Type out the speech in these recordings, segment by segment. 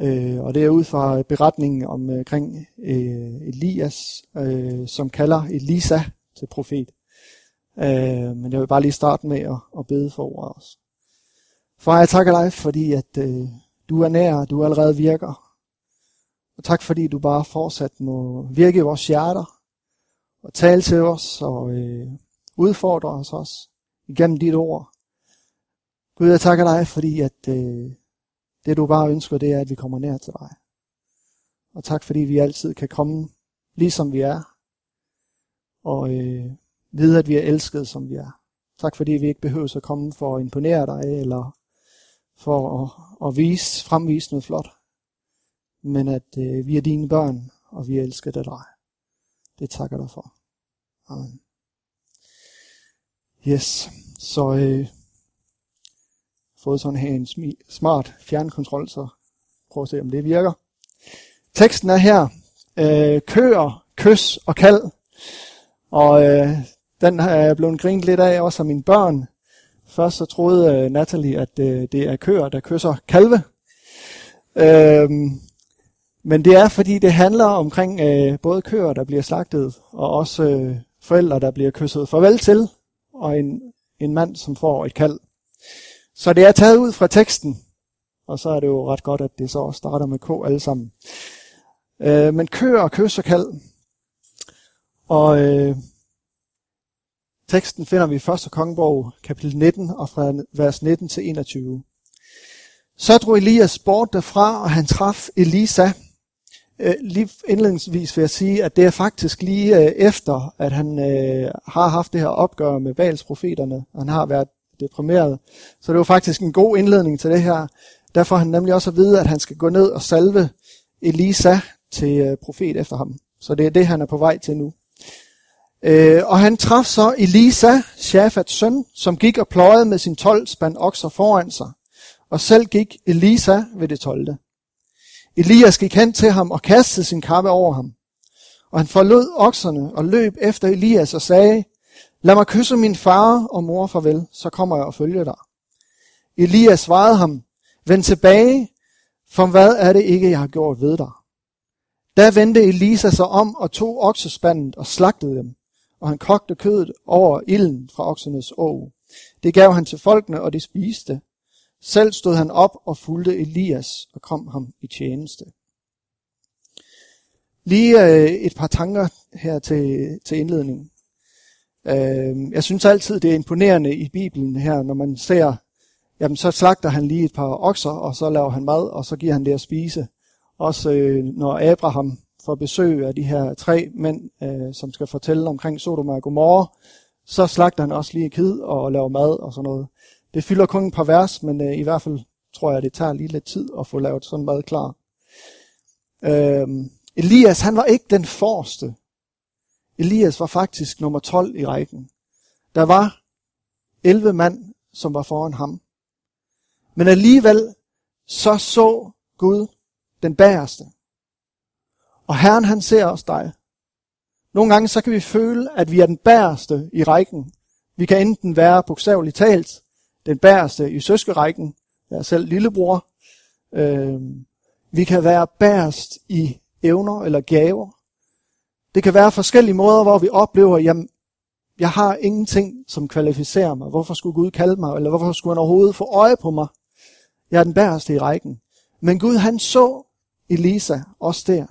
Øh, og det er ud fra øh, beretningen omkring øh, øh, Elias, øh, som kalder Elisa til profet. Øh, men jeg vil bare lige starte med at, at bede for ordet også. Far, jeg takker dig, fordi at øh, du er nær, du allerede virker. Og tak fordi du bare fortsat må virke i vores hjerter, og tale til os, og øh, udfordre os også igennem dit ord. Gud, jeg takker dig, fordi at øh, det du bare ønsker, det er, at vi kommer nær til dig. Og tak fordi vi altid kan komme, ligesom vi er, og øh, vide, at vi er elsket, som vi er. Tak fordi vi ikke behøver at komme for at imponere dig, eller for at, at vise, fremvise noget flot. Men at øh, vi er dine børn, og vi er elsket af dig. Det takker dig for. Amen. Yes, så øh, fået sådan her en smart fjernkontrol, så prøv at se, om det virker. Teksten er her. Øh, køer, kys og kald. Og øh, den er jeg blevet grint lidt af, også af mine børn. Først så troede øh, Natalie, at øh, det er køer, der kysser kalve. Øh, men det er, fordi det handler omkring øh, både køer, der bliver slagtet, og også øh, forældre, der bliver kysset farvel til, og en, en mand, som får et kald. Så det er taget ud fra teksten, og så er det jo ret godt, at det så også starter med K alle sammen. Øh, men køer og kys og kald. Og øh, teksten finder vi i 1. kongebog, kapitel 19, og fra vers 19 til 21. Så drog Elias bort derfra, og han traf Elisa. Øh, lige indledningsvis vil jeg sige, at det er faktisk lige øh, efter, at han øh, har haft det her opgør med Bals profeterne. Han har været deprimeret. Så det var faktisk en god indledning til det her. Der får han nemlig også at vide, at han skal gå ned og salve Elisa til øh, profet efter ham. Så det er det, han er på vej til nu. Øh, og han traf så Elisa, Shafats søn, som gik og pløjede med sin 12 spand okser foran sig. Og selv gik Elisa ved det 12. Elias gik hen til ham og kastede sin kappe over ham. Og han forlod okserne og løb efter Elias og sagde, Lad mig kysse min far og mor farvel, så kommer jeg og følger dig. Elias svarede ham, vend tilbage, for hvad er det ikke, jeg har gjort ved dig? Da vendte Elisa sig om og tog oksespandet og slagtede dem, og han kogte kødet over ilden fra oksernes å. Det gav han til folkene, og de spiste. Selv stod han op og fulgte Elias og kom ham i tjeneste. Lige øh, et par tanker her til, til indledningen. Øh, jeg synes altid, det er imponerende i Bibelen her, når man ser, jamen så slagter han lige et par okser, og så laver han mad, og så giver han det at spise. Også øh, når Abraham får besøg af de her tre mænd, øh, som skal fortælle omkring Sodom og Gomorra, så slagter han også lige et kid og laver mad og sådan noget. Det fylder kun et par vers, men øh, i hvert fald tror jeg, det tager lige lidt tid at få lavet sådan mad klar. Øh, Elias, han var ikke den forreste Elias var faktisk nummer 12 i rækken. Der var 11 mand, som var foran ham. Men alligevel så så Gud den bagerste. Og Herren han ser også dig. Nogle gange så kan vi føle, at vi er den bagerste i rækken. Vi kan enten være bogstaveligt talt den bagerste i søskerækken. Jeg er selv lillebror. Øh, vi kan være bagerst i evner eller gaver. Det kan være forskellige måder, hvor vi oplever, jamen, jeg har ingenting, som kvalificerer mig. Hvorfor skulle Gud kalde mig? Eller hvorfor skulle han overhovedet få øje på mig? Jeg er den bæreste i rækken. Men Gud, han så Elisa også der.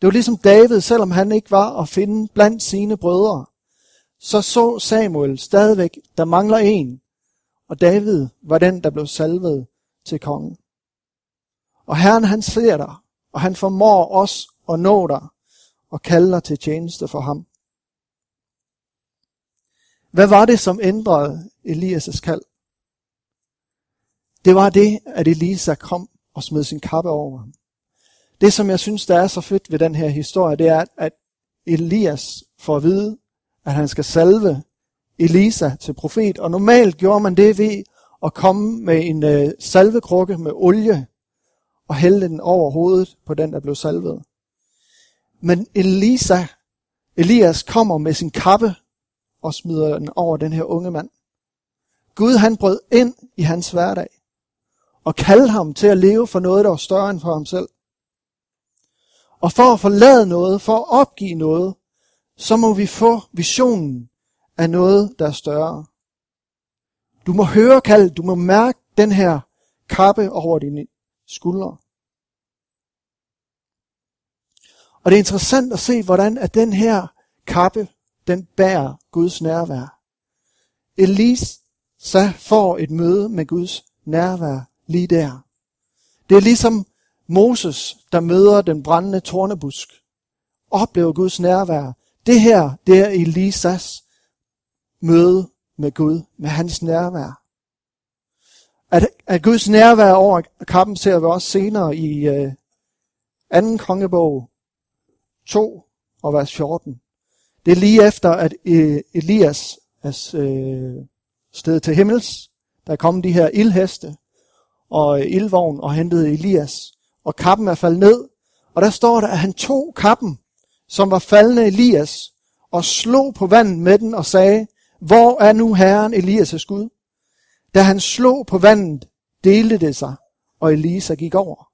Det var ligesom David, selvom han ikke var at finde blandt sine brødre. Så så Samuel stadigvæk, der mangler en. Og David var den, der blev salvet til kongen. Og Herren han ser dig, og han formår os at nå dig og kalder til tjeneste for ham. Hvad var det, som ændrede Elias' kald? Det var det, at Elisa kom og smed sin kappe over ham. Det, som jeg synes, der er så fedt ved den her historie, det er, at Elias får at vide, at han skal salve Elisa til profet. Og normalt gjorde man det ved at komme med en øh, salvekrukke med olie og hælde den over hovedet på den, der blev salvet. Men Elisa, Elias kommer med sin kappe og smider den over den her unge mand. Gud han brød ind i hans hverdag. og kaldte ham til at leve for noget, der var større end for ham selv. Og for at forlade noget, for at opgive noget, så må vi få visionen af noget, der er større. Du må høre kald, du må mærke den her kappe over dine skuldre. Og det er interessant at se, hvordan at den her kappe, den bærer Guds nærvær. Elise så får et møde med Guds nærvær lige der. Det er ligesom Moses, der møder den brændende tornebusk. Oplever Guds nærvær. Det her, det er Elisas møde med Gud, med hans nærvær. At, at Guds nærvær over kappen ser vi også senere i øh, anden kongebog 2 og vers 14. Det er lige efter, at øh, Elias er øh, sted til himmels. Der er kommet de her ildheste og øh, ildvogn og hentede Elias. Og kappen er faldet ned. Og der står der, at han tog kappen, som var faldende Elias, og slog på vandet med den og sagde, hvor er nu Herren Elias' Gud? Da han slog på vandet, delte det sig, og Elisa gik over.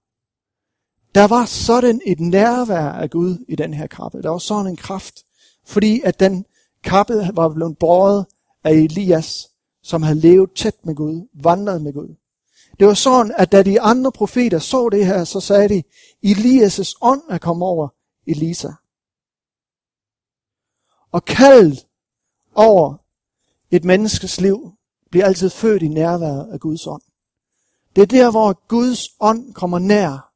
Der var sådan et nærvær af Gud i den her kappe. Der var sådan en kraft, fordi at den kappe var blevet båret af Elias, som havde levet tæt med Gud, vandret med Gud. Det var sådan, at da de andre profeter så det her, så sagde de, Elias' ånd er kommet over Elisa. Og kaldet over et menneskes liv bliver altid født i nærværet af Guds ånd. Det er der, hvor Guds ånd kommer nær,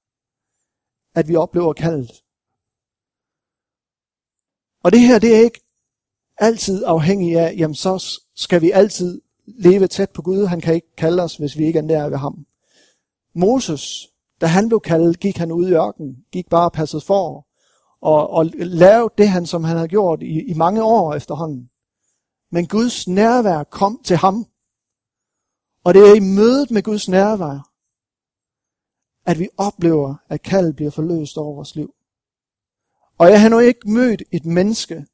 at vi oplever kaldet. Og det her, det er ikke altid afhængigt af, jamen så skal vi altid leve tæt på Gud. Han kan ikke kalde os, hvis vi ikke er nær ved ham. Moses, da han blev kaldet, gik han ud i ørkenen, gik bare passet for, og, og lavede det, han, som han havde gjort i, i mange år efterhånden. Men Guds nærvær kom til ham. Og det er i mødet med Guds nærvær, at vi oplever, at kaldet bliver forløst over vores liv. Og jeg har nu ikke mødt et menneske,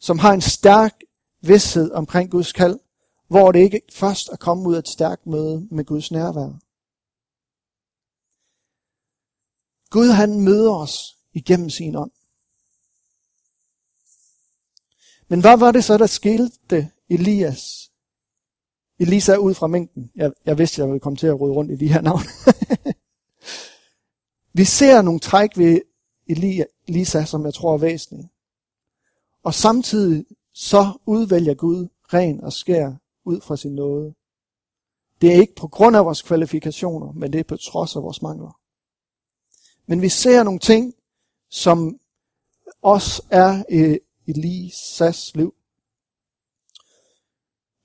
som har en stærk vidshed omkring Guds kald, hvor det ikke først er kommet ud af et stærkt møde med Guds nærvær. Gud han møder os igennem sin ånd. Men hvad var det så, der skilte Elias? Elisa ud fra mængden. Jeg, jeg vidste, jeg ville komme til at rode rundt i de her navne. Vi ser nogle træk ved Elisa, som jeg tror er væsentlige. Og samtidig så udvælger Gud ren og skær ud fra sin nåde. Det er ikke på grund af vores kvalifikationer, men det er på trods af vores mangler. Men vi ser nogle ting, som også er i Elisas liv.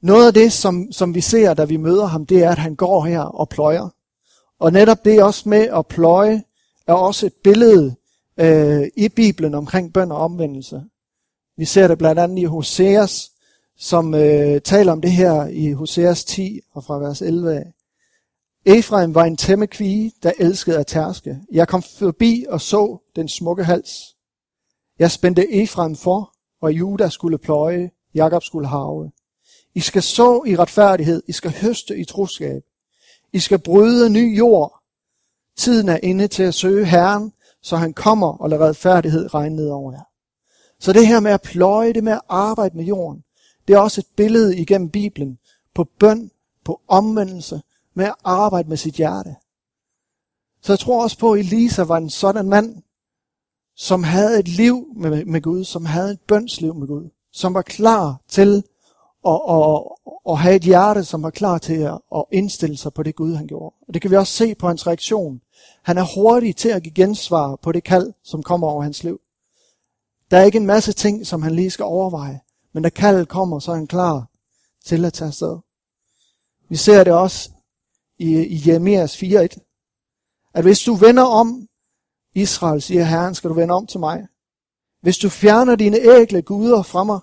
Noget af det, som, som vi ser, da vi møder ham, det er, at han går her og pløjer. Og netop det også med at pløje, er også et billede øh, i Bibelen omkring bøn og omvendelse. Vi ser det blandt andet i Hoseas, som øh, taler om det her i Hoseas 10 og fra vers 11 af. Efraim var en tæmmekvige, der elskede at tærske. Jeg kom forbi og så den smukke hals. Jeg spændte Efraim for, og Juda skulle pløje, Jakob skulle have. I skal så i retfærdighed, I skal høste i troskab. I skal bryde ny jord. Tiden er inde til at søge Herren, så han kommer og lader retfærdighed regne ned over jer. Så det her med at pløje, det med at arbejde med jorden, det er også et billede igennem Bibelen på bøn, på omvendelse, med at arbejde med sit hjerte. Så jeg tror også på, at Elisa var en sådan mand, som havde et liv med, med Gud, som havde et bønsliv med Gud, som var klar til at, at, at have et hjerte, som var klar til at, at indstille sig på det Gud, han gjorde. Og det kan vi også se på hans reaktion. Han er hurtig til at give gensvar på det kald, som kommer over hans liv. Der er ikke en masse ting, som han lige skal overveje, men da kaldet kommer, så er han klar til at tage afsted. Vi ser det også i, i Jeremias 4.1, at hvis du vender om, Israel, siger Herren, skal du vende om til mig. Hvis du fjerner dine ægle guder fra mig,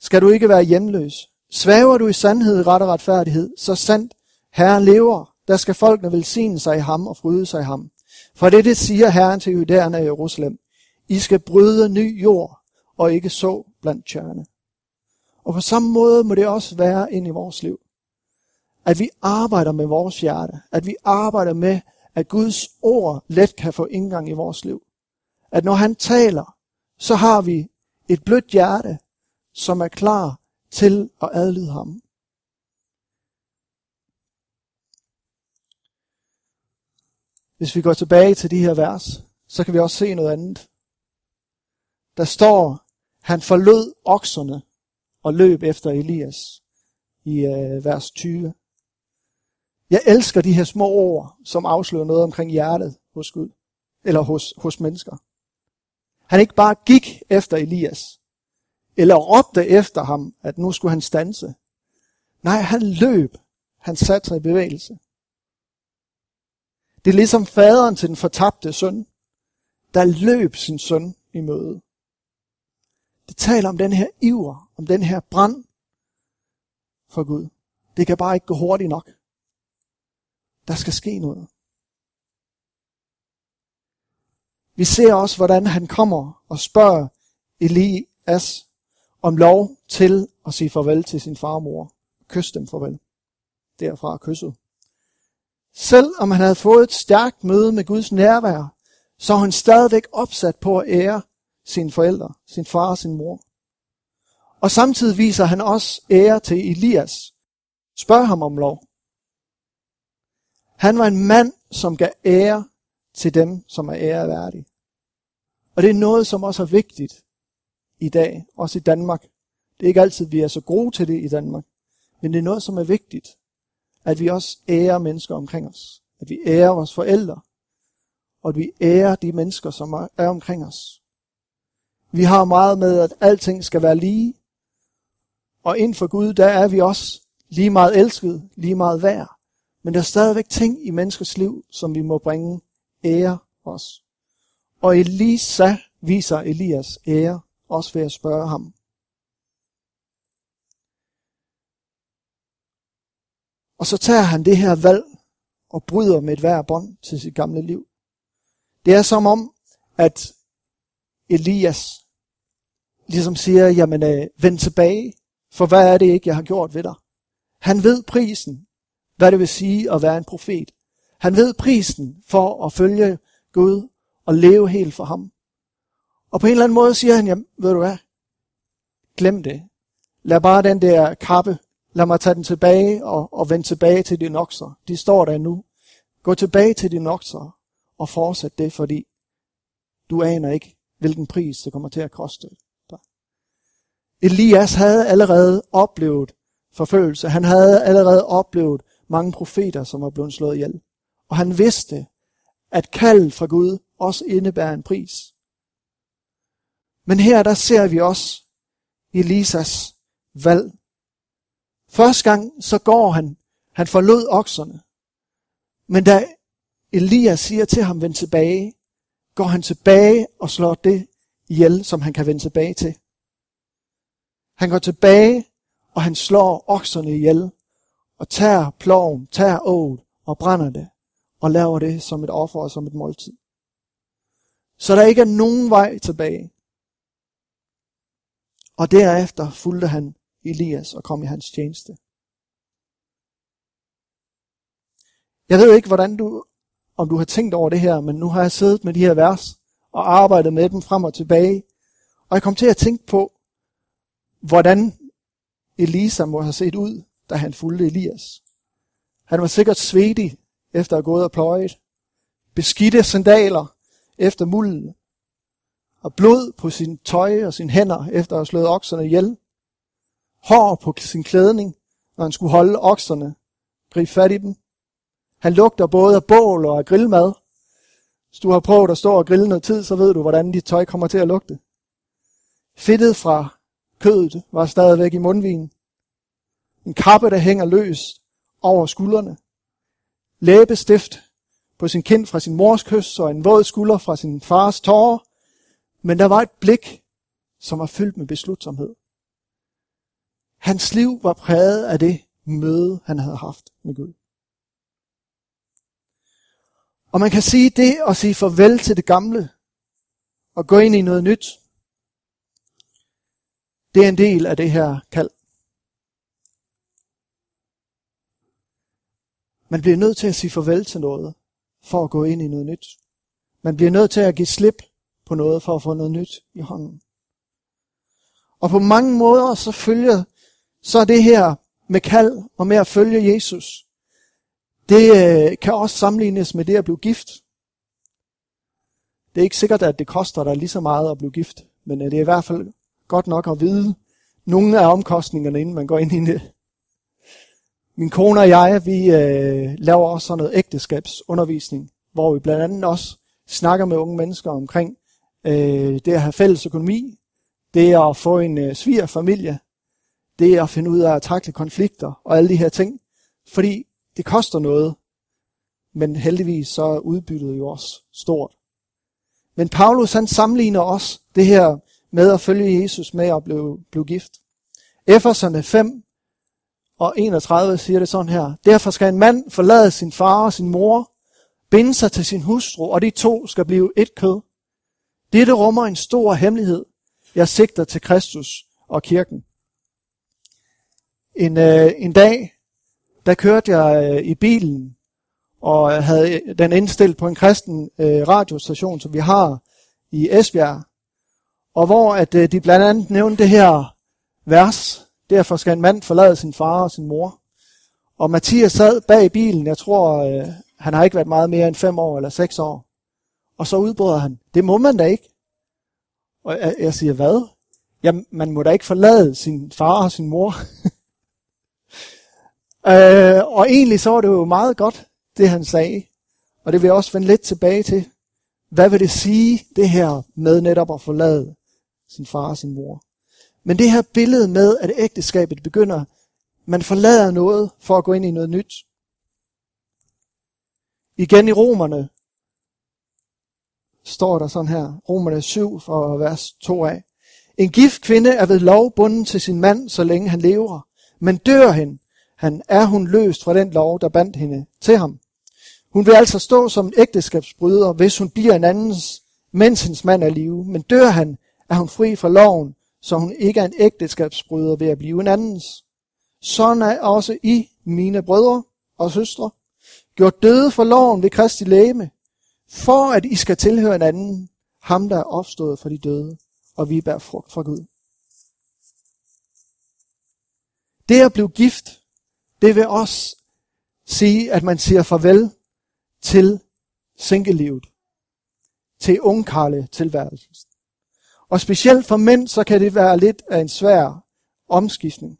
skal du ikke være hjemløs. Svæver du i sandhed, ret og retfærdighed, så sandt Herren lever, der skal folkene velsigne sig i ham og fryde sig i ham. For det, det siger Herren til judæerne i Jerusalem. I skal bryde ny jord, og ikke så blandt tjørne. Og på samme måde må det også være ind i vores liv. At vi arbejder med vores hjerte. At vi arbejder med, at Guds ord let kan få indgang i vores liv. At når han taler, så har vi et blødt hjerte, som er klar til at adlyde ham. Hvis vi går tilbage til de her vers, så kan vi også se noget andet. Der står, han forlod okserne og løb efter Elias i øh, vers 20. Jeg elsker de her små ord, som afslører noget omkring hjertet hos Gud, eller hos, hos mennesker. Han ikke bare gik efter Elias, eller råbte efter ham, at nu skulle han stanse. Nej, han løb. Han satte sig i bevægelse. Det er ligesom faderen til den fortabte søn, der løb sin søn i møde. Det taler om den her iver, om den her brand for Gud. Det kan bare ikke gå hurtigt nok. Der skal ske noget. Vi ser også, hvordan han kommer og spørger Elias om lov til at sige farvel til sin far og mor. Kys dem farvel. Derfra kysset. Selv om han havde fået et stærkt møde med Guds nærvær, så var han stadigvæk opsat på at ære sine forældre, sin far og sin mor. Og samtidig viser han også ære til Elias. Spørg ham om lov. Han var en mand, som gav ære til dem, som er æreværdige. Og det er noget, som også er vigtigt i dag, også i Danmark. Det er ikke altid, vi er så gode til det i Danmark. Men det er noget, som er vigtigt. At vi også ærer mennesker omkring os. At vi ærer vores forældre. Og at vi ærer de mennesker, som er omkring os. Vi har meget med, at alting skal være lige. Og inden for Gud, der er vi også lige meget elsket, lige meget værd. Men der er stadigvæk ting i menneskers liv, som vi må bringe ære os. Og Elisa viser Elias ære, også ved at spørge ham. Og så tager han det her valg og bryder med et hver bånd til sit gamle liv. Det er som om, at Elias ligesom siger, jamen øh, vend tilbage, for hvad er det ikke, jeg har gjort ved dig? Han ved prisen, hvad det vil sige at være en profet. Han ved prisen for at følge Gud og leve helt for ham. Og på en eller anden måde siger han, jamen ved du hvad, glem det. Lad bare den der kappe, lad mig tage den tilbage og, og vende tilbage til dine okser. De står der nu. Gå tilbage til dine okser og fortsæt det, fordi du aner ikke, hvilken pris det kommer til at koste dig. Elias havde allerede oplevet forfølgelse. Han havde allerede oplevet mange profeter, som var blevet slået ihjel. Og han vidste, at kaldet fra Gud også indebærer en pris. Men her der ser vi også Elisas valg. Første gang så går han, han forlod okserne. Men da Elias siger til ham, vend tilbage, går han tilbage og slår det ihjel, som han kan vende tilbage til. Han går tilbage, og han slår okserne ihjel, og tager ploven, tager året og brænder det, og laver det som et offer og som et måltid. Så der ikke er nogen vej tilbage. Og derefter fulgte han Elias og kom i hans tjeneste. Jeg ved ikke, hvordan du, om du har tænkt over det her, men nu har jeg siddet med de her vers og arbejdet med dem frem og tilbage. Og jeg kom til at tænke på, hvordan Elisa må have set ud, da han fulgte Elias. Han var sikkert svedig efter at have gået og pløjet. Beskidte sandaler efter mulden. Og blod på sin tøj og sine hænder efter at have slået okserne ihjel. Hår på sin klædning, når han skulle holde okserne. Grib fat i dem. Han lugter både af bål og af grillmad. Hvis du har prøvet at stå og grille noget tid, så ved du, hvordan dit tøj kommer til at lugte. Fedtet fra kødet var stadigvæk i mundvinen. En kappe, der hænger løs over skuldrene. Læbestift på sin kind fra sin mors kys og en våd skulder fra sin fars tårer. Men der var et blik, som var fyldt med beslutsomhed. Hans liv var præget af det møde, han havde haft med Gud. Og man kan sige det og sige farvel til det gamle og gå ind i noget nyt. Det er en del af det her kald. Man bliver nødt til at sige farvel til noget, for at gå ind i noget nyt. Man bliver nødt til at give slip på noget, for at få noget nyt i hånden. Og på mange måder, så følger, så er det her med kald og med at følge Jesus, det øh, kan også sammenlignes med det at blive gift. Det er ikke sikkert, at det koster dig lige så meget at blive gift, men øh, det er i hvert fald godt nok at vide nogle af omkostningerne, inden man går ind i det. Min kone og jeg, vi øh, laver også sådan noget ægteskabsundervisning, hvor vi blandt andet også snakker med unge mennesker omkring øh, det at have fælles økonomi, det at få en øh, svigerfamilie, det at finde ud af at takle konflikter og alle de her ting. Fordi det koster noget, men heldigvis så er udbyttet jo også stort. Men Paulus han sammenligner også det her med at følge Jesus med at blive, blive gift. Efeserne 5 og 31 siger det sådan her. Derfor skal en mand forlade sin far og sin mor, binde sig til sin hustru, og de to skal blive et kød. Dette rummer en stor hemmelighed. Jeg sigter til Kristus og kirken. En, øh, en dag, der kørte jeg øh, i bilen, og havde øh, den indstillet på en kristen øh, radiostation, som vi har i Esbjerg, og hvor at øh, de blandt andet nævnte det her vers, derfor skal en mand forlade sin far og sin mor. Og Mathias sad bag i bilen, jeg tror, øh, han har ikke været meget mere end fem år eller seks år. Og så udbryder han, det må man da ikke. Og jeg, jeg siger, hvad? Jamen, man må da ikke forlade sin far og sin mor. øh, og egentlig så var det jo meget godt, det han sagde. Og det vil jeg også vende lidt tilbage til. Hvad vil det sige, det her med netop at forlade sin far og sin mor? Men det her billede med, at ægteskabet begynder, man forlader noget for at gå ind i noget nyt. Igen i romerne står der sådan her, romerne 7 fra vers 2 af. En gift kvinde er ved lov bunden til sin mand, så længe han lever. Men dør hen, han er hun løst fra den lov, der bandt hende til ham. Hun vil altså stå som en ægteskabsbryder, hvis hun bliver en andens, mens hendes mand er live. Men dør han, er hun fri fra loven, så hun ikke er en ægteskabsbryder ved at blive en andens. Sådan er også I, mine brødre og søstre, gjort døde for loven ved Kristi læme, for at I skal tilhøre en anden, ham der er opstået for de døde, og vi bærer frugt fra Gud. Det at blive gift, det vil også sige, at man siger farvel til singellivet, til ungkarle tilværelsen. Og specielt for mænd, så kan det være lidt af en svær omskiftning.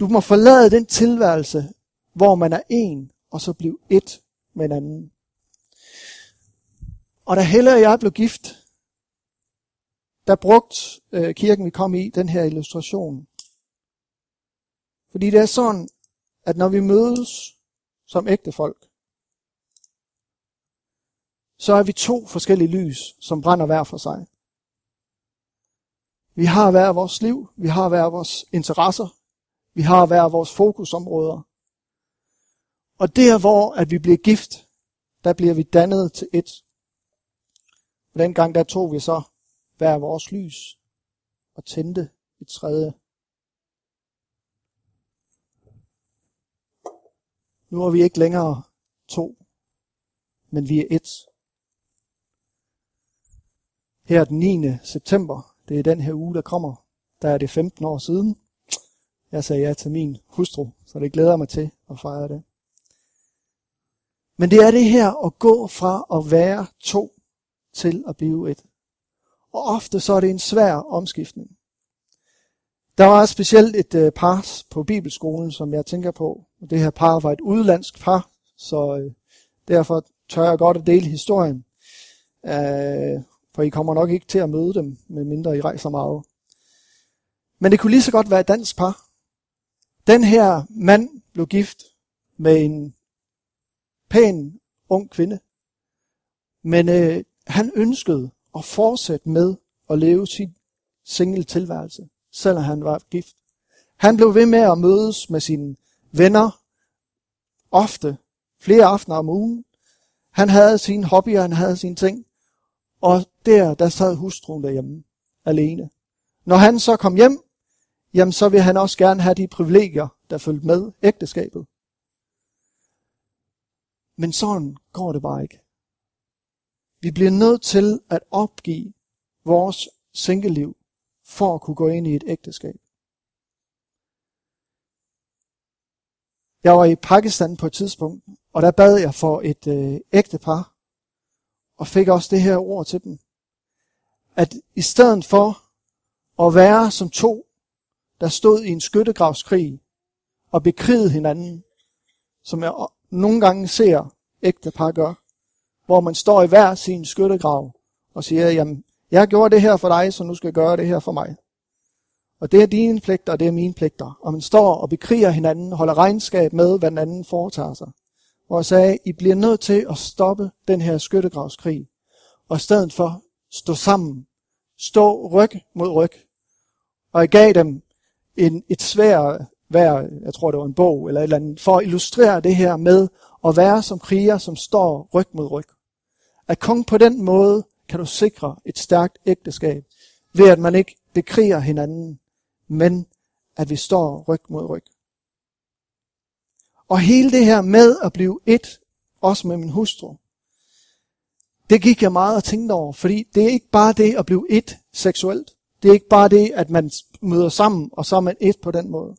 Du må forlade den tilværelse, hvor man er en, og så blive et med en anden. Og da Helle og jeg blev gift, der brugt øh, kirken, vi kom i, den her illustration. Fordi det er sådan, at når vi mødes som ægte folk, så er vi to forskellige lys, som brænder hver for sig. Vi har hver vores liv, vi har hver vores interesser, vi har hver vores fokusområder. Og der, hvor at vi bliver gift, der bliver vi dannet til et. Og dengang der tog vi så hver vores lys og tændte et tredje. Nu er vi ikke længere to, men vi er et. Her den 9. september, det er den her uge, der kommer, der er det 15 år siden. Jeg sagde ja til min hustru, så det glæder mig til at fejre det. Men det er det her at gå fra at være to til at blive et. Og ofte så er det en svær omskiftning. Der var specielt et øh, par på bibelskolen, som jeg tænker på. Det her par var et udlandsk par, så øh, derfor tør jeg godt at dele historien. Øh, for I kommer nok ikke til at møde dem, medmindre I rejser meget. Men det kunne lige så godt være et dansk par. Den her mand blev gift med en pæn ung kvinde. Men øh, han ønskede at fortsætte med at leve sin single tilværelse, selvom han var gift. Han blev ved med at mødes med sine venner, ofte, flere aftener om ugen. Han havde sine hobbyer, han havde sine ting. Og der, der sad hustruen derhjemme, alene. Når han så kom hjem, jamen så vil han også gerne have de privilegier, der følger med ægteskabet. Men sådan går det bare ikke. Vi bliver nødt til at opgive vores singleliv for at kunne gå ind i et ægteskab. Jeg var i Pakistan på et tidspunkt, og der bad jeg for et øh, ægtepar, og fik også det her ord til dem. At i stedet for at være som to, der stod i en skyttegravskrig og bekrigede hinanden, som jeg nogle gange ser ægtepar gør, hvor man står i hver sin skyttegrav og siger, jamen, jeg har gjort det her for dig, så nu skal jeg gøre det her for mig. Og det er dine pligter, og det er mine pligter. Og man står og bekriger hinanden, holder regnskab med, hvad den anden foretager sig. Hvor jeg sagde, I bliver nødt til at stoppe den her skyttegravskrig. Og i stedet for stå sammen. Stå ryg mod ryg. Og jeg gav dem en, et svær hver, jeg tror det var en bog eller et eller andet, for at illustrere det her med at være som kriger, som står ryg mod ryg. At kun på den måde kan du sikre et stærkt ægteskab, ved at man ikke bekriger hinanden, men at vi står ryg mod ryg. Og hele det her med at blive et, også med min hustru, det gik jeg meget og tænkte over, fordi det er ikke bare det at blive et seksuelt. Det er ikke bare det, at man møder sammen, og så er man et på den måde.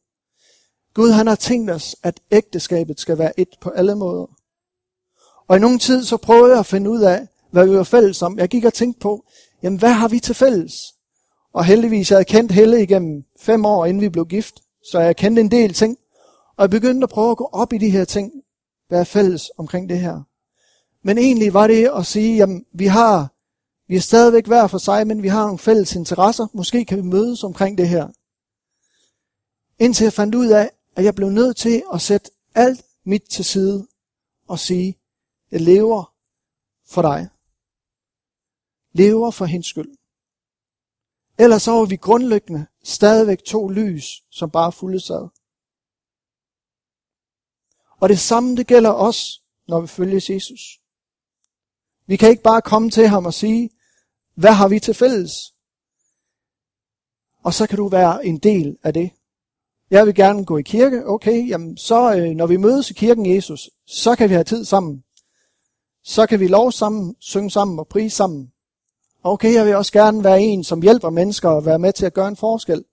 Gud han har tænkt os, at ægteskabet skal være et på alle måder. Og i nogen tid så prøvede jeg at finde ud af, hvad vi var fælles om. Jeg gik og tænkte på, jamen hvad har vi til fælles? Og heldigvis, jeg havde kendt Helle igennem fem år, inden vi blev gift, så jeg kendte en del ting. Og jeg begyndte at prøve at gå op i de her ting, hvad er fælles omkring det her. Men egentlig var det at sige, jamen vi har, vi er stadigvæk hver for sig, men vi har nogle fælles interesser. Måske kan vi mødes omkring det her. Indtil jeg fandt ud af, at jeg blev nødt til at sætte alt mit til side og sige, jeg lever for dig. Lever for hendes skyld. Ellers så var vi grundlæggende stadigvæk to lys, som bare fulde sad. Og det samme det gælder os, når vi følger Jesus. Vi kan ikke bare komme til ham og sige, hvad har vi til fælles? Og så kan du være en del af det. Jeg vil gerne gå i kirke. Okay, jamen så øh, når vi mødes i kirken Jesus, så kan vi have tid sammen. Så kan vi lov sammen, synge sammen og prise sammen. Okay, jeg vil også gerne være en, som hjælper mennesker og være med til at gøre en forskel.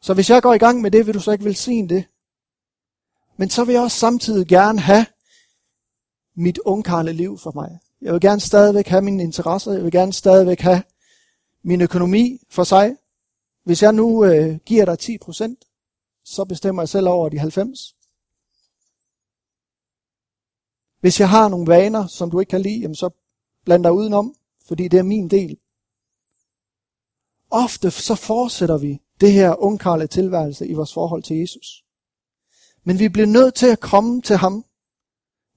Så hvis jeg går i gang med det, vil du så ikke velsigne det. Men så vil jeg også samtidig gerne have mit ungkarle liv for mig. Jeg vil gerne stadigvæk have mine interesser. Jeg vil gerne stadigvæk have min økonomi for sig. Hvis jeg nu øh, giver dig 10%, så bestemmer jeg selv over de 90. Hvis jeg har nogle vaner, som du ikke kan lide, jamen så bland dig udenom, fordi det er min del. Ofte så fortsætter vi det her ungkarle tilværelse i vores forhold til Jesus. Men vi bliver nødt til at komme til ham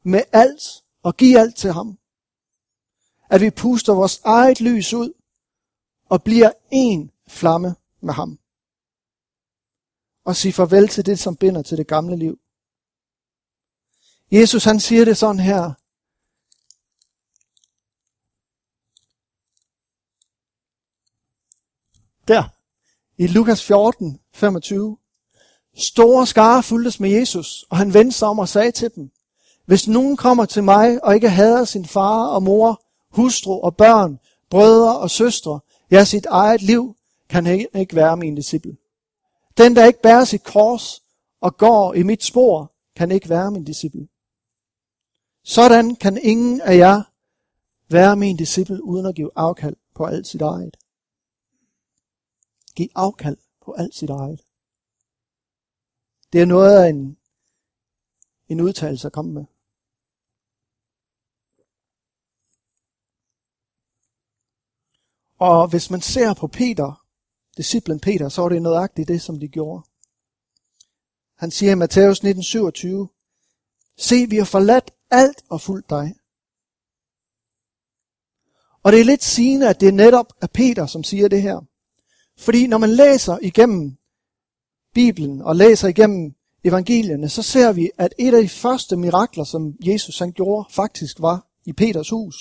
med alt og give alt til ham. At vi puster vores eget lys ud og bliver en flamme med ham og sige farvel til det, som binder til det gamle liv. Jesus han siger det sådan her. Der, i Lukas 14, 25. Store skare fuldtes med Jesus, og han vendte sig om og sagde til dem, hvis nogen kommer til mig og ikke hader sin far og mor, hustru og børn, brødre og søstre, ja sit eget liv, kan han ikke være min disciple. Den, der ikke bærer sit kors og går i mit spor, kan ikke være min disciple. Sådan kan ingen af jer være min disciple uden at give afkald på alt sit eget give afkald på alt sit eget. Det er noget af en, en udtalelse at komme med. Og hvis man ser på Peter, disciplen Peter, så er det nøjagtigt det, som de gjorde. Han siger i Matthæus 19:27, Se, vi har forladt alt og fulgt dig. Og det er lidt sigende, at det er netop af Peter, som siger det her. Fordi når man læser igennem Bibelen og læser igennem evangelierne, så ser vi, at et af de første mirakler, som Jesus han gjorde, faktisk var i Peters hus.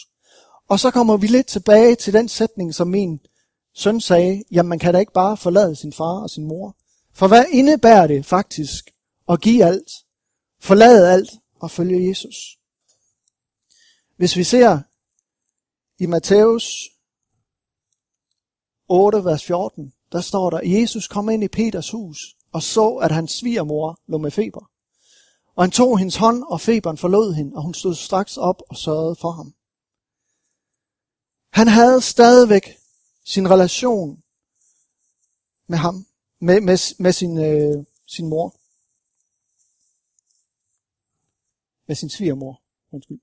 Og så kommer vi lidt tilbage til den sætning, som min søn sagde, jamen man kan da ikke bare forlade sin far og sin mor. For hvad indebærer det faktisk at give alt, forlade alt og følge Jesus? Hvis vi ser i Matthæus 8, vers 14, der står der, Jesus kom ind i Peters hus og så, at hans svigermor lå med feber. Og han tog hendes hånd, og feberen forlod hende, og hun stod straks op og sørgede for ham. Han havde stadigvæk sin relation med ham, med, med, med sin, øh, sin mor. Med sin svigermor. Undskyld.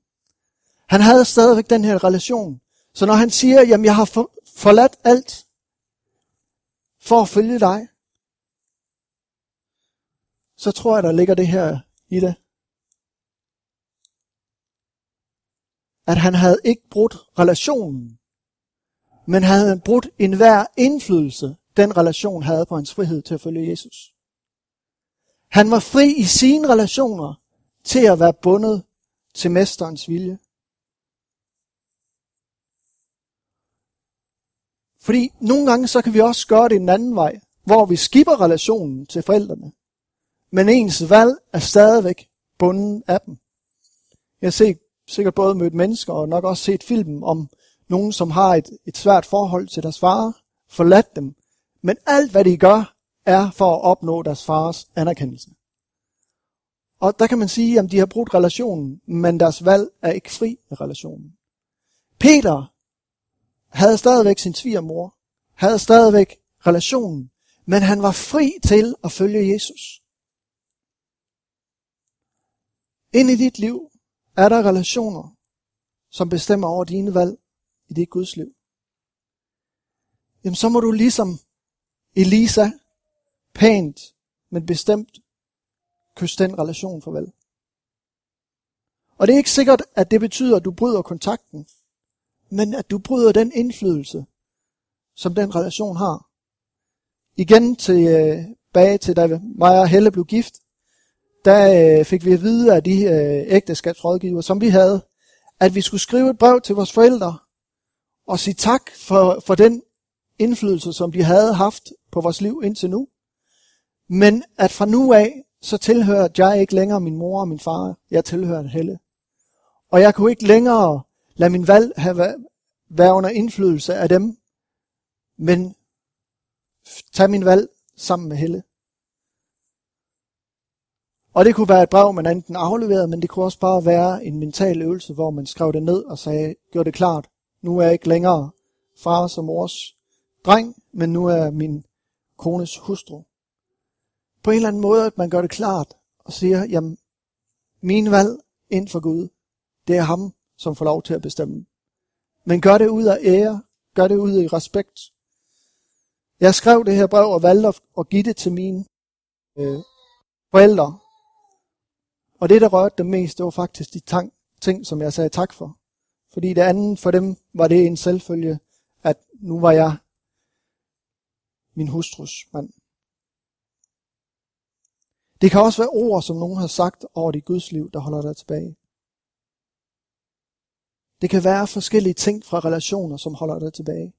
Han havde stadigvæk den her relation. Så når han siger, jamen jeg har forladt alt for at følge dig, så tror jeg, der ligger det her i det. At han havde ikke brudt relationen, men havde brudt enhver indflydelse, den relation havde på hans frihed til at følge Jesus. Han var fri i sine relationer til at være bundet til mesterens vilje. Fordi nogle gange så kan vi også gøre det en anden vej, hvor vi skipper relationen til forældrene. Men ens valg er stadigvæk bunden af dem. Jeg har set, sikkert både mødt mennesker og nok også set filmen om nogen, som har et, et svært forhold til deres far, forladt dem. Men alt hvad de gør, er for at opnå deres fars anerkendelse. Og der kan man sige, at de har brugt relationen, men deres valg er ikke fri af relationen. Peter havde stadigvæk sin svigermor, havde stadigvæk relationen, men han var fri til at følge Jesus. Ind i dit liv er der relationer, som bestemmer over dine valg i dit Guds liv. Jamen så må du ligesom Elisa pænt, men bestemt kysse den relation farvel. Og det er ikke sikkert, at det betyder, at du bryder kontakten, men at du bryder den indflydelse, som den relation har. Igen tilbage øh, til, da mig og Helle blev gift, der øh, fik vi at vide af de øh, ægteskabsrådgiver, som vi havde, at vi skulle skrive et brev til vores forældre og sige tak for, for den indflydelse, som de havde haft på vores liv indtil nu. Men at fra nu af, så tilhører jeg ikke længere min mor og min far. Jeg tilhører Helle. Og jeg kunne ikke længere Lad min valg have være under indflydelse af dem, men tag min valg sammen med Helle. Og det kunne være et brev, man enten afleverede, men det kunne også bare være en mental øvelse, hvor man skrev det ned og sagde, gør det klart, nu er jeg ikke længere far som mors dreng, men nu er min kones hustru. På en eller anden måde, at man gør det klart og siger, jamen, min valg ind for Gud, det er ham, som får lov til at bestemme. Men gør det ud af ære, gør det ud af respekt. Jeg skrev det her brev og valgte at give det til mine øh, forældre, og det, der rørte dem mest, det var faktisk de tank, ting, som jeg sagde tak for. Fordi det andet for dem var det en selvfølge, at nu var jeg min hustrus mand. Det kan også være ord, som nogen har sagt over dit Guds liv, der holder dig tilbage. Det kan være forskellige ting fra relationer, som holder dig tilbage.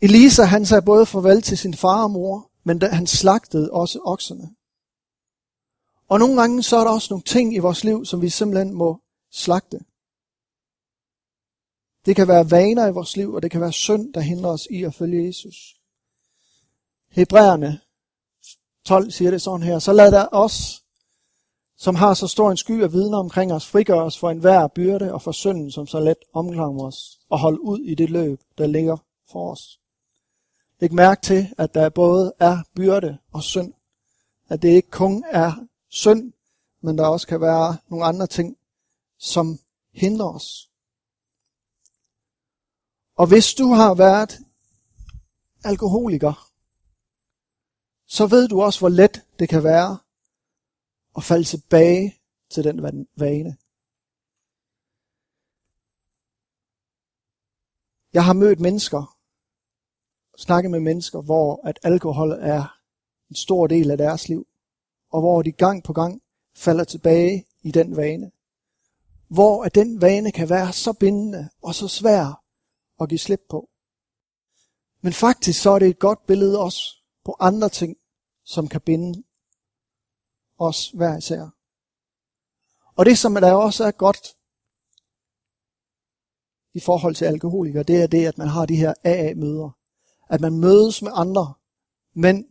Elisa, han sagde både farvel til sin far og mor, men han slagtede også okserne. Og nogle gange så er der også nogle ting i vores liv, som vi simpelthen må slagte. Det kan være vaner i vores liv, og det kan være synd, der hindrer os i at følge Jesus. Hebræerne 12 siger det sådan her, så lad der os, som har så stor en sky af vidner omkring os, frigør os for enhver byrde og for synden, som så let omklamrer os, og hold ud i det løb, der ligger for os. Læg mærke til, at der både er byrde og synd. At det ikke kun er synd, men der også kan være nogle andre ting, som hindrer os. Og hvis du har været alkoholiker, så ved du også, hvor let det kan være og falde tilbage til den vane. Jeg har mødt mennesker, snakket med mennesker, hvor at alkohol er en stor del af deres liv og hvor de gang på gang falder tilbage i den vane. Hvor at den vane kan være så bindende og så svær at give slip på. Men faktisk så er det et godt billede også på andre ting, som kan binde os hver især. Og det, som der også er godt i forhold til alkoholikere, det er det, at man har de her AA-møder. At man mødes med andre mænd,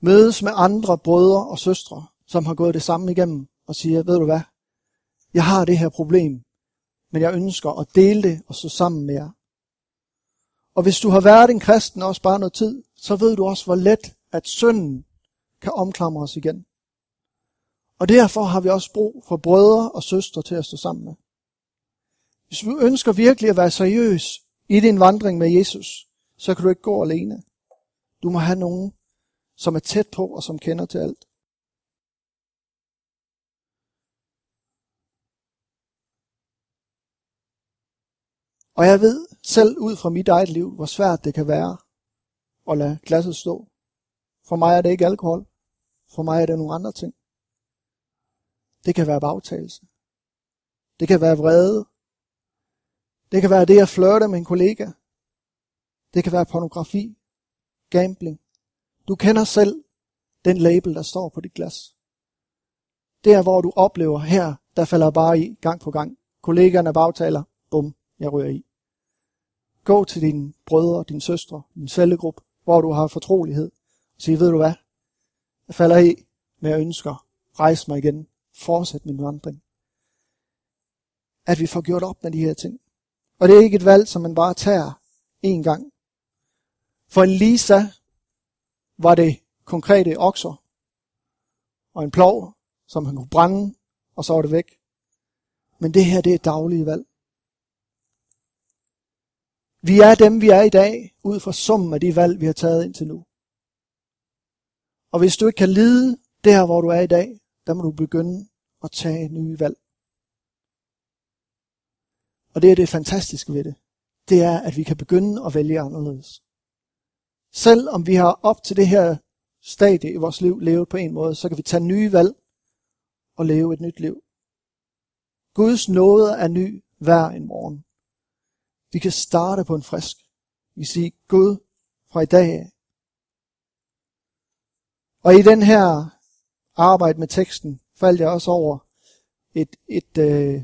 mødes med andre brødre og søstre, som har gået det samme igennem, og siger, ved du hvad, jeg har det her problem, men jeg ønsker at dele det og stå sammen med jer. Og hvis du har været en kristen også bare noget tid, så ved du også, hvor let at synden kan omklamre os igen. Og derfor har vi også brug for brødre og søstre til at stå sammen med. Hvis du ønsker virkelig at være seriøs i din vandring med Jesus, så kan du ikke gå alene. Du må have nogen, som er tæt på og som kender til alt. Og jeg ved selv ud fra mit eget liv, hvor svært det kan være at lade glasset stå. For mig er det ikke alkohol. For mig er det nogle andre ting. Det kan være bagtagelse. Det kan være vrede. Det kan være det at flirte med en kollega. Det kan være pornografi, gambling. Du kender selv den label, der står på dit glas. Det er, hvor du oplever her, der falder bare i gang på gang. Kollegerne bagtaler, bum, jeg ryger i. Gå til dine brødre, din søstre, din cellegruppe, hvor du har fortrolighed. Og sige, ved du hvad? Jeg falder i, men jeg ønsker, Rejs mig igen, fortsætte min vandring. At vi får gjort op med de her ting. Og det er ikke et valg, som man bare tager en gang. For en Lisa var det konkrete okser og en plov, som han kunne brænde, og så var det væk. Men det her, det er et dagligt valg. Vi er dem, vi er i dag, ud fra summen af de valg, vi har taget indtil nu. Og hvis du ikke kan lide der, hvor du er i dag, der må du begynde at tage nye valg. Og det er det fantastiske ved det. Det er, at vi kan begynde at vælge anderledes. Selv om vi har op til det her stadie i vores liv levet på en måde, så kan vi tage nye valg og leve et nyt liv. Guds nåde er ny hver en morgen. Vi kan starte på en frisk. Vi siger Gud fra i dag af. Og i den her arbejde med teksten faldt jeg også over et, et øh,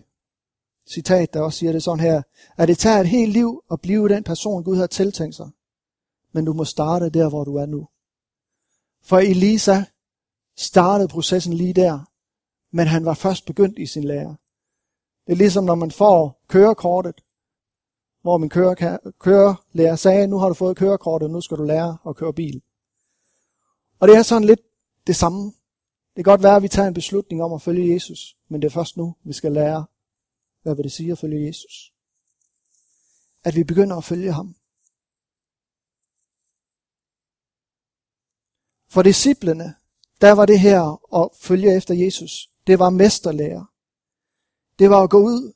citat, der også siger det sådan her, at det tager et helt liv at blive den person, Gud har tiltænkt sig. Men du må starte der, hvor du er nu. For Elisa startede processen lige der, men han var først begyndt i sin lære. Det er ligesom når man får kørekortet, hvor min kører, kørelærer sagde, nu har du fået kørekortet, nu skal du lære at køre bil. Og det er sådan lidt det samme. Det kan godt være, at vi tager en beslutning om at følge Jesus, men det er først nu, vi skal lære, hvad vil det sige at følge Jesus. At vi begynder at følge ham. For disciplene, der var det her at følge efter Jesus. Det var mesterlærer. Det var at gå ud,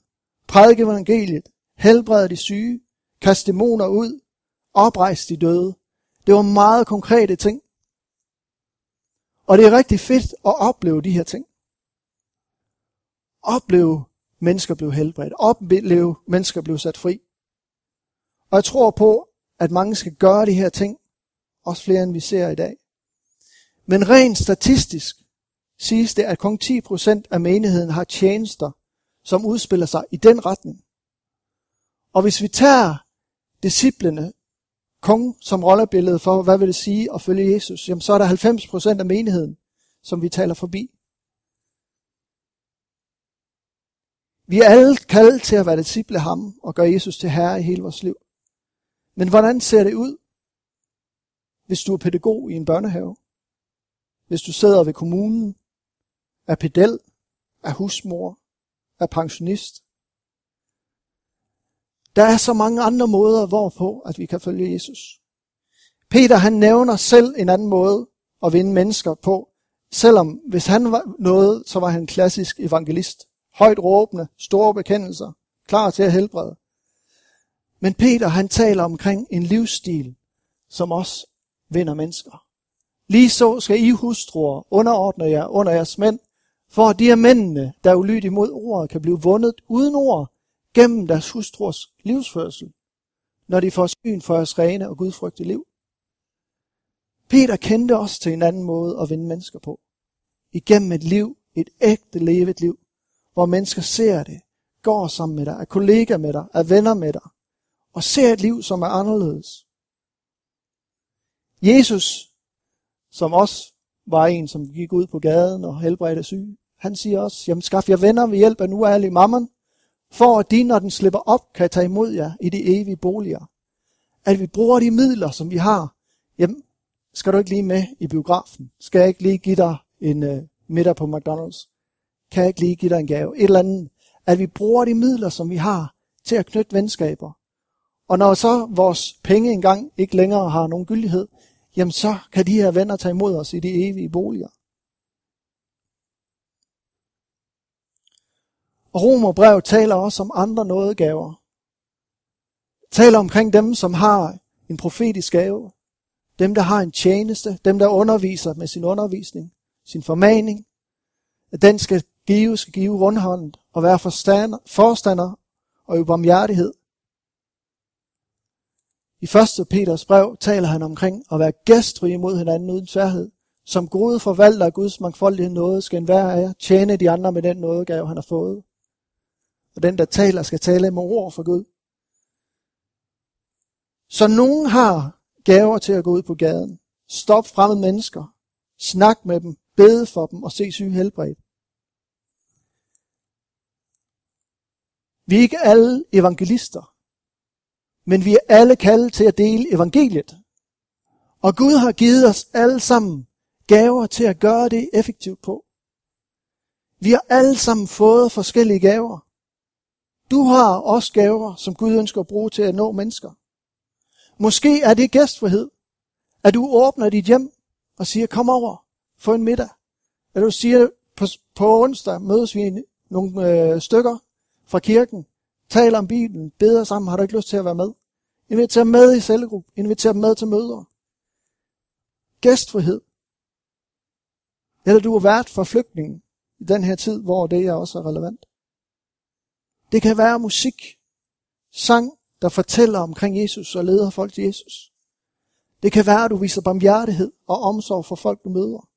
prædike evangeliet, helbrede de syge, kaste dæmoner ud, oprejse de døde. Det var meget konkrete ting. Og det er rigtig fedt at opleve de her ting. Opleve mennesker blev helbredt. Opleve mennesker blev sat fri. Og jeg tror på, at mange skal gøre de her ting. Også flere end vi ser i dag. Men rent statistisk siges det, at kun 10% af menigheden har tjenester, som udspiller sig i den retning. Og hvis vi tager disciplene kong som rollebillede for, hvad vil det sige at følge Jesus, jamen så er der 90% af menigheden, som vi taler forbi. Vi er alle kaldet til at være disciple ham og gøre Jesus til herre i hele vores liv. Men hvordan ser det ud, hvis du er pædagog i en børnehave? Hvis du sidder ved kommunen, er pedel, er husmor, er pensionist, der er så mange andre måder, hvorpå at vi kan følge Jesus. Peter han nævner selv en anden måde at vinde mennesker på, selvom hvis han var noget, så var han en klassisk evangelist. Højt råbende, store bekendelser, klar til at helbrede. Men Peter han taler omkring en livsstil, som også vinder mennesker. Lige så skal I hustruer underordne jer under jeres mænd, for at de af mændene, der er ulydige mod ordet, kan blive vundet uden ord gennem deres hustruers livsførsel, når de får syn for jeres rene og gudfrygtige liv. Peter kendte også til en anden måde at vinde mennesker på. Igennem et liv, et ægte levet liv, hvor mennesker ser det, går sammen med dig, er kollega med dig, er venner med dig, og ser et liv, som er anderledes. Jesus, som også var en, som gik ud på gaden og helbredte syge, han siger også, jamen skaff jer venner ved hjælp af nu ærlig mammon, for at de, når den slipper op, kan tage imod jer i de evige boliger. At vi bruger de midler, som vi har. Jamen, skal du ikke lige med i biografen? Skal jeg ikke lige give dig en uh, middag på McDonald's? Kan jeg ikke lige give dig en gave? Et eller andet. At vi bruger de midler, som vi har, til at knytte venskaber. Og når så vores penge engang ikke længere har nogen gyldighed, jamen så kan de her venner tage imod os i de evige boliger. Og Romerbrev taler også om andre nådegaver. Taler omkring dem, som har en profetisk gave. Dem, der har en tjeneste. Dem, der underviser med sin undervisning. Sin formaning. At den skal give, skal give rundhåndet og være forstander, forstander og øve barmhjertighed. I 1. Peters brev taler han omkring at være gæstfri imod hinanden uden tværhed. Som gode forvalter af Guds mangfoldighed noget, skal enhver af jer tjene de andre med den nådegave, han har fået. Og den, der taler, skal tale med ord for Gud. Så nogen har gaver til at gå ud på gaden. Stop fremmede mennesker. Snak med dem. Bede for dem og se syge helbredt. Vi er ikke alle evangelister, men vi er alle kaldet til at dele evangeliet. Og Gud har givet os alle sammen gaver til at gøre det effektivt på. Vi har alle sammen fået forskellige gaver. Du har også gaver, som Gud ønsker at bruge til at nå mennesker. Måske er det gæstfrihed, at du åbner dit hjem og siger, kom over, få en middag. Eller du siger, på, på onsdag mødes vi nogle øh, stykker fra kirken, taler om Bibelen, beder sammen, har du ikke lyst til at være med? Inviter med i cellegruppe, inviter med til møder. Gæstfrihed. Eller du er vært for flygtningen i den her tid, hvor det er også relevant. Det kan være musik, sang, der fortæller omkring Jesus og leder folk til Jesus. Det kan være, at du viser barmhjertighed og omsorg for folk, du møder.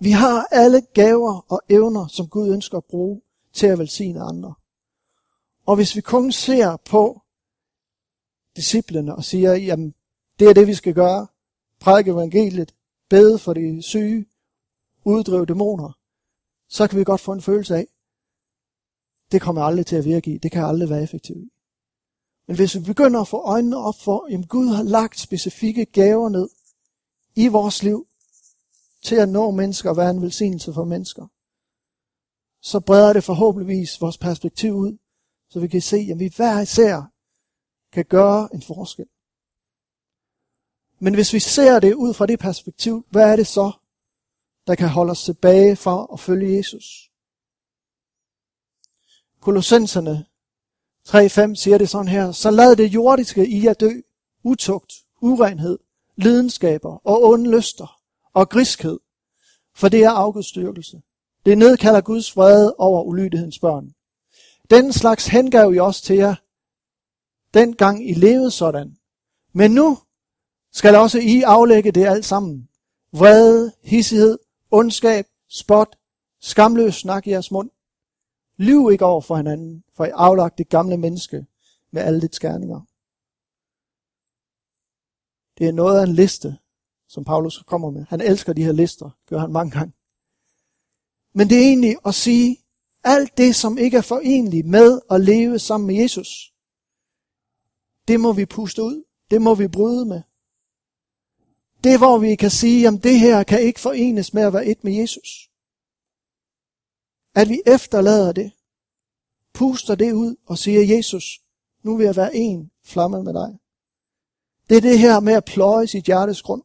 Vi har alle gaver og evner, som Gud ønsker at bruge til at velsigne andre. Og hvis vi kun ser på disciplene og siger, jamen, det er det, vi skal gøre, prædike evangeliet, bede for de syge, uddrive dæmoner, så kan vi godt få en følelse af, det kommer aldrig til at virke i. Det kan aldrig være effektivt i. Men hvis vi begynder at få øjnene op for, at Gud har lagt specifikke gaver ned i vores liv, til at nå mennesker og være en velsignelse for mennesker, så breder det forhåbentligvis vores perspektiv ud, så vi kan se, at vi hver især kan gøre en forskel. Men hvis vi ser det ud fra det perspektiv, hvad er det så, der kan holde os tilbage fra at følge Jesus? Kolossenserne 3.5 siger det sådan her, så lad det jordiske i jer dø, utugt, urenhed, lidenskaber og onde lyster og griskhed, for det er afgudstyrkelse. Det nedkalder Guds vrede over ulydighedens børn. Den slags hengav I også til jer, dengang I levede sådan. Men nu skal også I aflægge det alt sammen. Vrede, hissighed, ondskab, spot, skamløs snak i jeres mund. Lyv ikke over for hinanden, for I aflagt det gamle menneske med alle dets skærninger. Det er noget af en liste, som Paulus kommer med. Han elsker de her lister, gør han mange gange. Men det er egentlig at sige, alt det, som ikke er forenligt med at leve sammen med Jesus, det må vi puste ud. Det må vi bryde med. Det hvor vi kan sige, at det her kan ikke forenes med at være et med Jesus. At vi efterlader det, puster det ud og siger, Jesus, nu vil jeg være en flamme med dig. Det er det her med at pløje sit hjertes grund.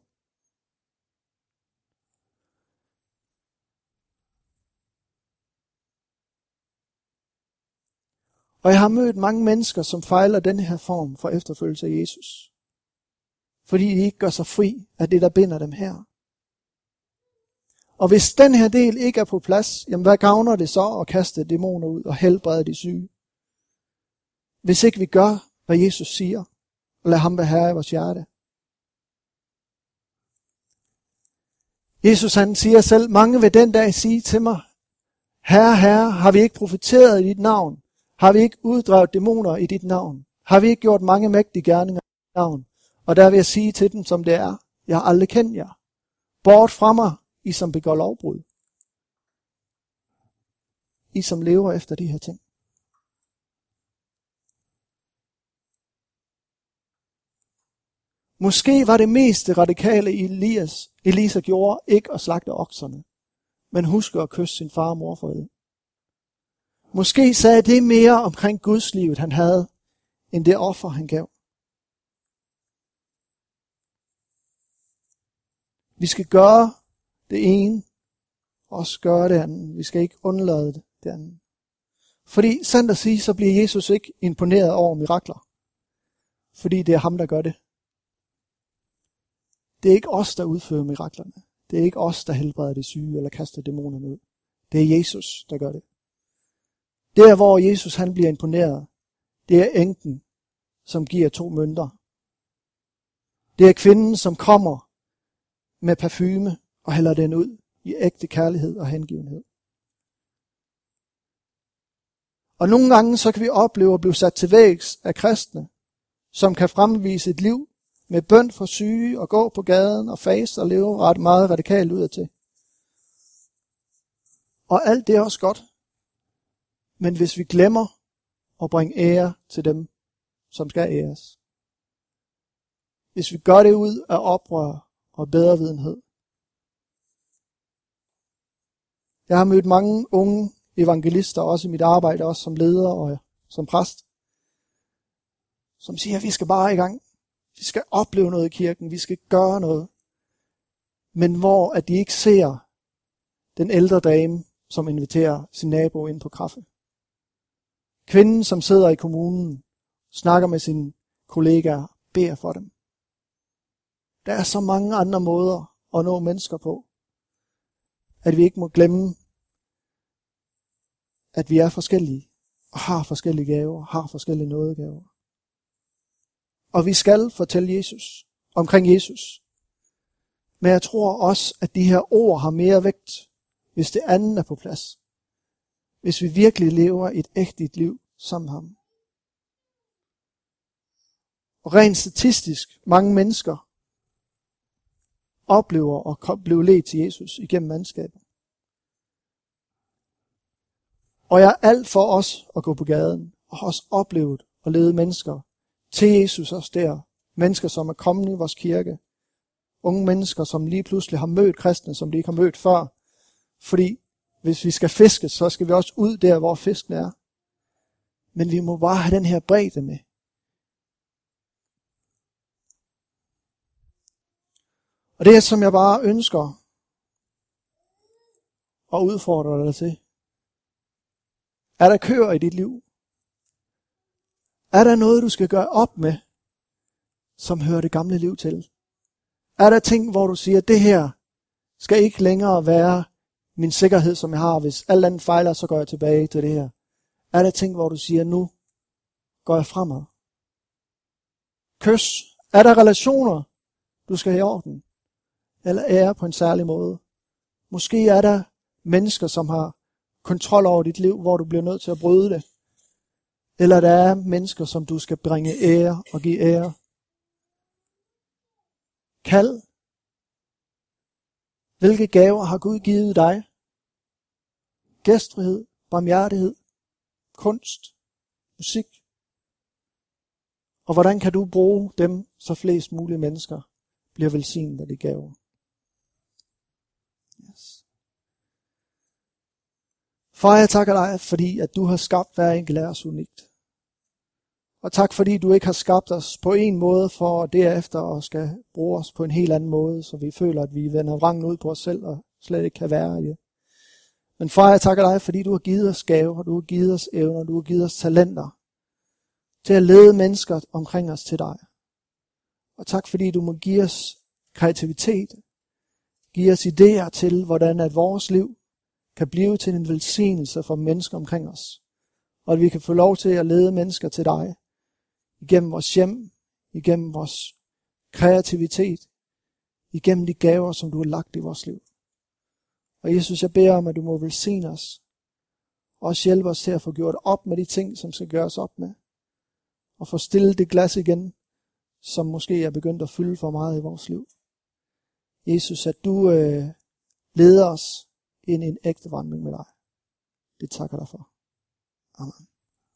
Og jeg har mødt mange mennesker, som fejler den her form for efterfølgelse af Jesus. Fordi de ikke gør sig fri af det, der binder dem her. Og hvis den her del ikke er på plads, jamen hvad gavner det så at kaste dæmoner ud og helbrede de syge? Hvis ikke vi gør, hvad Jesus siger, og lad ham være herre i vores hjerte. Jesus han siger selv, mange vil den dag sige til mig, Herre, herre, har vi ikke profiteret i dit navn? Har vi ikke uddrevet dæmoner i dit navn? Har vi ikke gjort mange mægtige gerninger i dit navn? Og der vil jeg sige til dem, som det er, jeg har aldrig kendt jer. Bort fra mig, i som begår lovbrud. I som lever efter de her ting. Måske var det mest radikale Elias, Elisa gjorde ikke at slagte okserne, men huske at kysse sin far og mor farvel. Måske sagde det mere omkring Guds livet, han havde, end det offer, han gav. Vi skal gøre det ene, og også gøre det andet. Vi skal ikke undlade det, det andet. Fordi sandt at sige, så bliver Jesus ikke imponeret over mirakler. Fordi det er ham, der gør det. Det er ikke os, der udfører miraklerne. Det er ikke os, der helbreder de syge eller kaster dæmonerne ud. Det er Jesus, der gør det. Der, hvor Jesus han bliver imponeret, det er enken, som giver to mønter. Det er kvinden, som kommer med parfume og hælder den ud i ægte kærlighed og hengivenhed. Og nogle gange så kan vi opleve at blive sat til vægs af kristne, som kan fremvise et liv med bøn for syge og gå på gaden og fase og leve ret meget radikalt ud af til. Og alt det er også godt. Men hvis vi glemmer at bringe ære til dem, som skal æres. Hvis vi gør det ud af oprør og bedre Jeg har mødt mange unge evangelister, også i mit arbejde, også som leder og øh, som præst, som siger, at vi skal bare i gang. Vi skal opleve noget i kirken, vi skal gøre noget. Men hvor at de ikke ser den ældre dame, som inviterer sin nabo ind på kaffe. Kvinden, som sidder i kommunen, snakker med sine kollegaer, beder for dem. Der er så mange andre måder at nå mennesker på, at vi ikke må glemme, at vi er forskellige, og har forskellige gaver, har forskellige nådegaver. Og vi skal fortælle Jesus, omkring Jesus. Men jeg tror også, at de her ord har mere vægt, hvis det andet er på plads. Hvis vi virkelig lever et ægtigt liv som ham. Og rent statistisk, mange mennesker oplever at blive ledt til Jesus igennem mandskabet. Og jeg er alt for os at gå på gaden, og har også oplevet og lede mennesker til Jesus også der. Mennesker, som er kommet i vores kirke. Unge mennesker, som lige pludselig har mødt kristne, som de ikke har mødt før. Fordi hvis vi skal fiske, så skal vi også ud der, hvor fisken er. Men vi må bare have den her bredde med. Og det er, som jeg bare ønsker at udfordre dig til. Er der køer i dit liv? Er der noget, du skal gøre op med, som hører det gamle liv til? Er der ting, hvor du siger, det her skal ikke længere være min sikkerhed, som jeg har. Hvis alt andet fejler, så går jeg tilbage til det her. Er der ting, hvor du siger, nu går jeg fremad? Kys. Er der relationer, du skal have i orden? Eller ære på en særlig måde? Måske er der mennesker, som har kontrol over dit liv, hvor du bliver nødt til at bryde det. Eller der er mennesker, som du skal bringe ære og give ære. Kald. Hvilke gaver har Gud givet dig? Gæstfrihed, barmhjertighed, kunst, musik. Og hvordan kan du bruge dem, så flest mulige mennesker bliver velsignet af de gaver? Far, jeg takker dig, fordi at du har skabt hver enkelt af os unikt. Og tak fordi du ikke har skabt os på en måde for derefter at skal bruge os på en helt anden måde, så vi føler, at vi vender vrangen ud på os selv og slet ikke kan være i det. Men far, jeg takker dig, fordi du har givet os gaver, du har givet os evner, du har givet os talenter til at lede mennesker omkring os til dig. Og tak fordi du må give os kreativitet, give os idéer til, hvordan at vores liv kan blive til en velsignelse for mennesker omkring os. Og at vi kan få lov til at lede mennesker til dig. Igennem vores hjem, igennem vores kreativitet, igennem de gaver, som du har lagt i vores liv. Og Jesus, jeg beder om, at du må velsigne os. Og også hjælpe os til at få gjort op med de ting, som skal gøres op med. Og få stillet det glas igen, som måske er begyndt at fylde for meget i vores liv. Jesus, at du øh, leder os ind i en ægte vandring med dig. Det takker jeg dig for. Amen.